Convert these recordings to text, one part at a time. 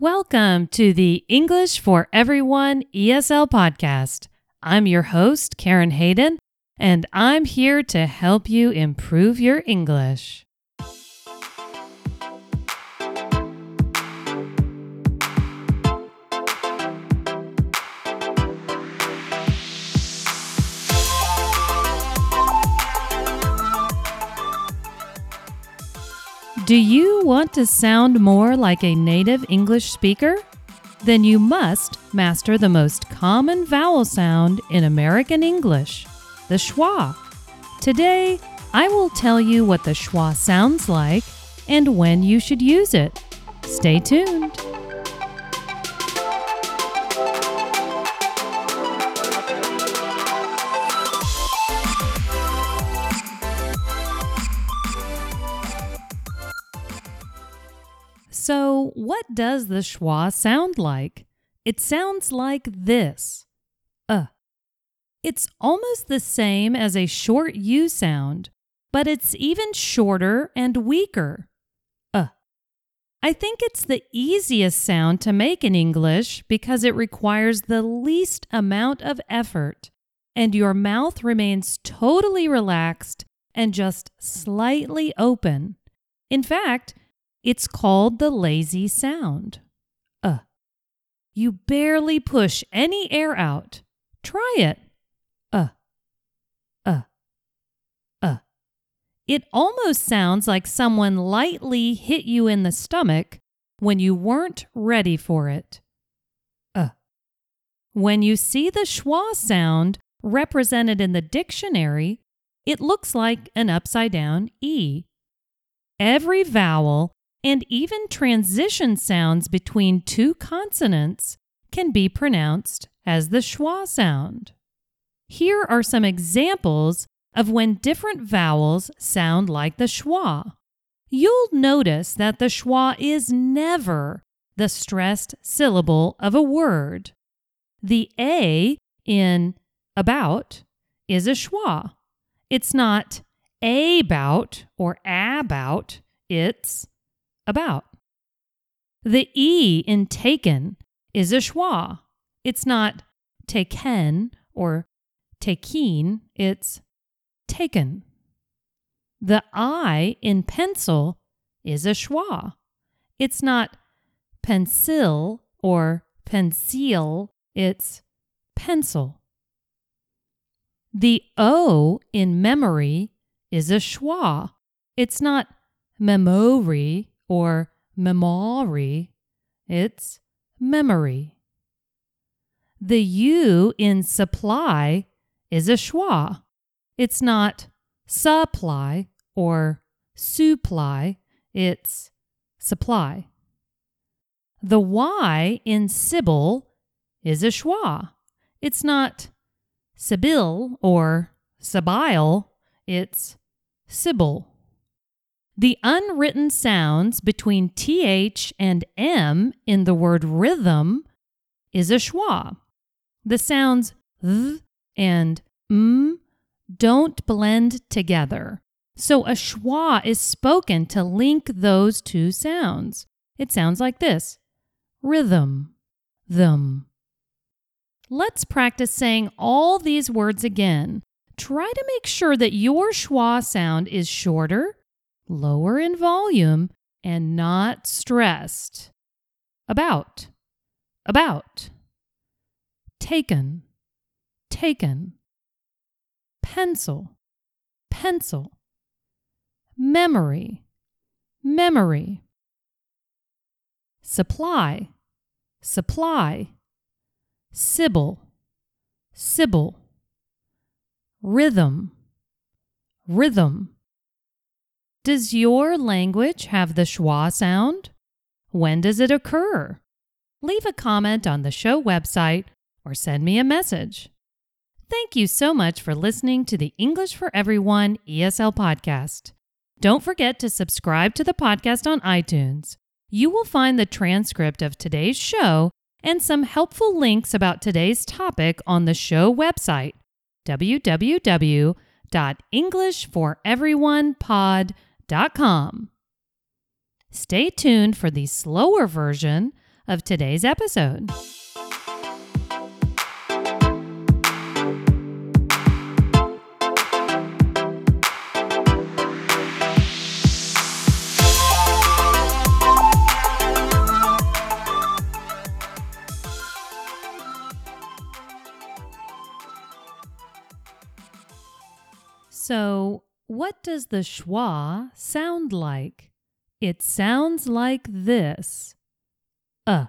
Welcome to the English for Everyone ESL podcast. I'm your host, Karen Hayden, and I'm here to help you improve your English. Do you want to sound more like a native English speaker? Then you must master the most common vowel sound in American English, the schwa. Today, I will tell you what the schwa sounds like and when you should use it. Stay tuned. So, what does the schwa sound like? It sounds like this. Uh. It's almost the same as a short U sound, but it's even shorter and weaker. Uh. I think it's the easiest sound to make in English because it requires the least amount of effort, and your mouth remains totally relaxed and just slightly open. In fact, it's called the lazy sound. Uh. You barely push any air out. Try it. Uh. Uh. Uh. It almost sounds like someone lightly hit you in the stomach when you weren't ready for it. Uh. When you see the schwa sound represented in the dictionary, it looks like an upside down E. Every vowel and even transition sounds between two consonants can be pronounced as the schwa sound. Here are some examples of when different vowels sound like the schwa. You'll notice that the schwa is never the stressed syllable of a word. The A in about is a schwa. It's not about or about, it's about. The E in taken is a schwa. It's not taken or takin, it's taken. The I in pencil is a schwa. It's not pencil or pencil, it's pencil. The O in memory is a schwa. It's not memory or memory, it's memory. The U in supply is a schwa. It's not supply or supply, it's supply. The Y in Sybil is a schwa. It's not Sibyl or Sibyl, it's Sybil. The unwritten sounds between th and m in the word rhythm is a schwa. The sounds th and m don't blend together. So a schwa is spoken to link those two sounds. It sounds like this rhythm, them. Let's practice saying all these words again. Try to make sure that your schwa sound is shorter lower in volume, and not stressed. About, about. Taken, taken. Pencil, pencil. Memory, memory. Supply, supply. Sybil, sybil. Rhythm, rhythm. Does your language have the schwa sound? When does it occur? Leave a comment on the show website or send me a message. Thank you so much for listening to the English for Everyone ESL podcast. Don't forget to subscribe to the podcast on iTunes. You will find the transcript of today's show and some helpful links about today's topic on the show website, www.englishforeveryonepod.com. Stay tuned for the slower version of today's episode. What does the schwa sound like? It sounds like this. Uh.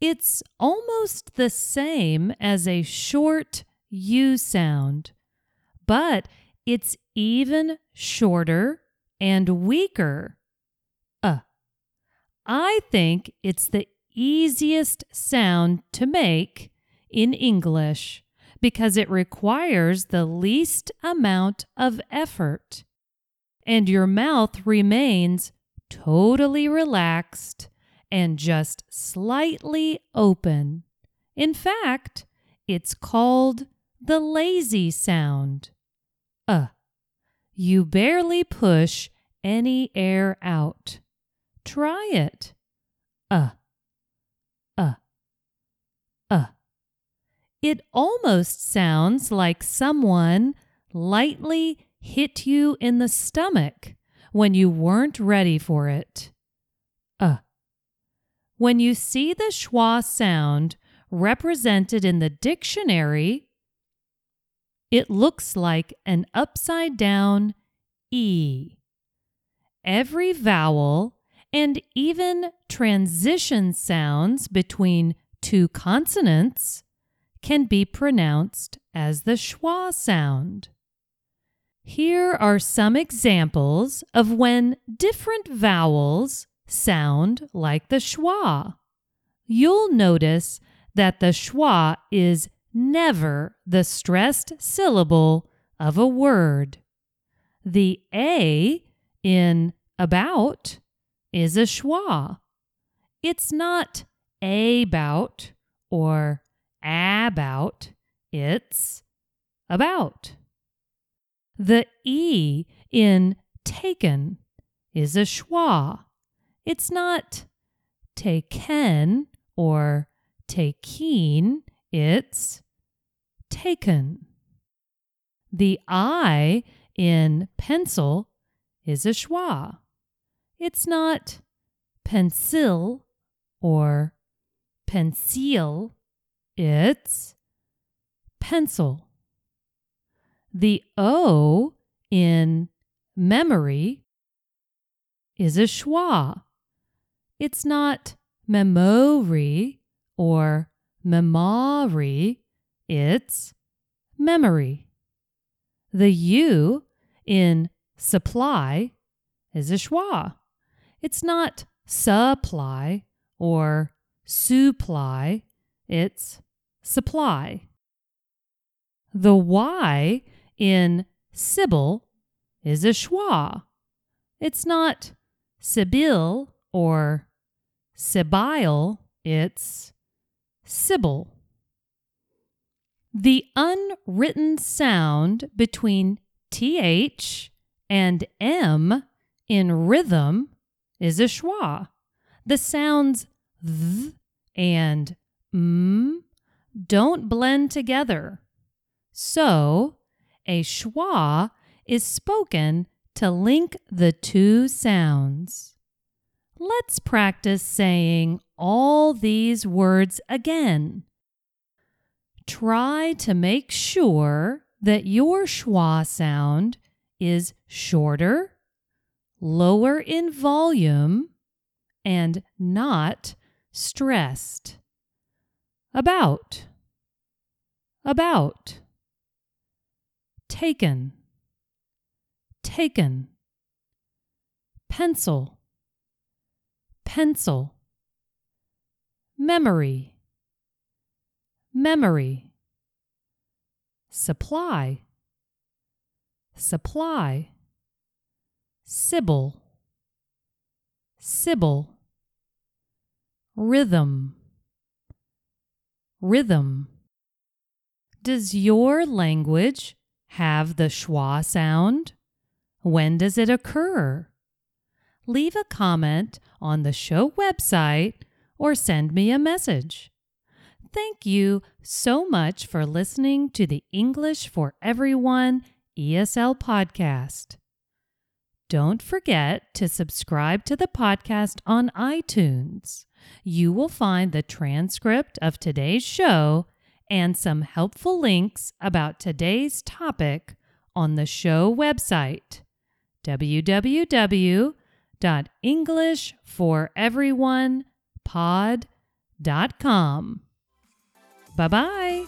It's almost the same as a short U sound, but it's even shorter and weaker. Uh. I think it's the easiest sound to make in English because it requires the least amount of effort. And your mouth remains totally relaxed and just slightly open. In fact, it's called the lazy sound. Uh. You barely push any air out. Try it. Uh. Uh. It almost sounds like someone lightly hit you in the stomach when you weren't ready for it. Uh. When you see the schwa sound represented in the dictionary, it looks like an upside down E. Every vowel and even transition sounds between two consonants can be pronounced as the schwa sound. Here are some examples of when different vowels sound like the schwa. You'll notice that the schwa is never the stressed syllable of a word. The A in about is a schwa. It's not about or about, it's about. The E in taken is a schwa. It's not taken or taken, it's taken. The I in pencil is a schwa. It's not pencil or pencil, it's pencil. The O in memory is a schwa. It's not memory or memory, it's memory. The U in supply is a schwa. It's not supply or supply, it's supply. The Y in Sybil is a schwa. It's not Sibyl or Sibyl, it's Sybil. The unwritten sound between TH and M in rhythm is a schwa. The sounds th and m don't blend together. So, a schwa is spoken to link the two sounds. Let's practice saying all these words again. Try to make sure that your schwa sound is shorter, lower in volume, and not stressed. About. About. Taken. Taken. Pencil. Pencil. Memory. Memory. Supply. Supply. Sybil. Sybil. Rhythm rhythm. Does your language have the schwa sound? When does it occur? Leave a comment on the show website or send me a message. Thank you so much for listening to the English for Everyone ESL podcast. Don't forget to subscribe to the podcast on iTunes. You will find the transcript of today's show and some helpful links about today's topic on the show website www.englishforeveryonepod.com. Bye bye.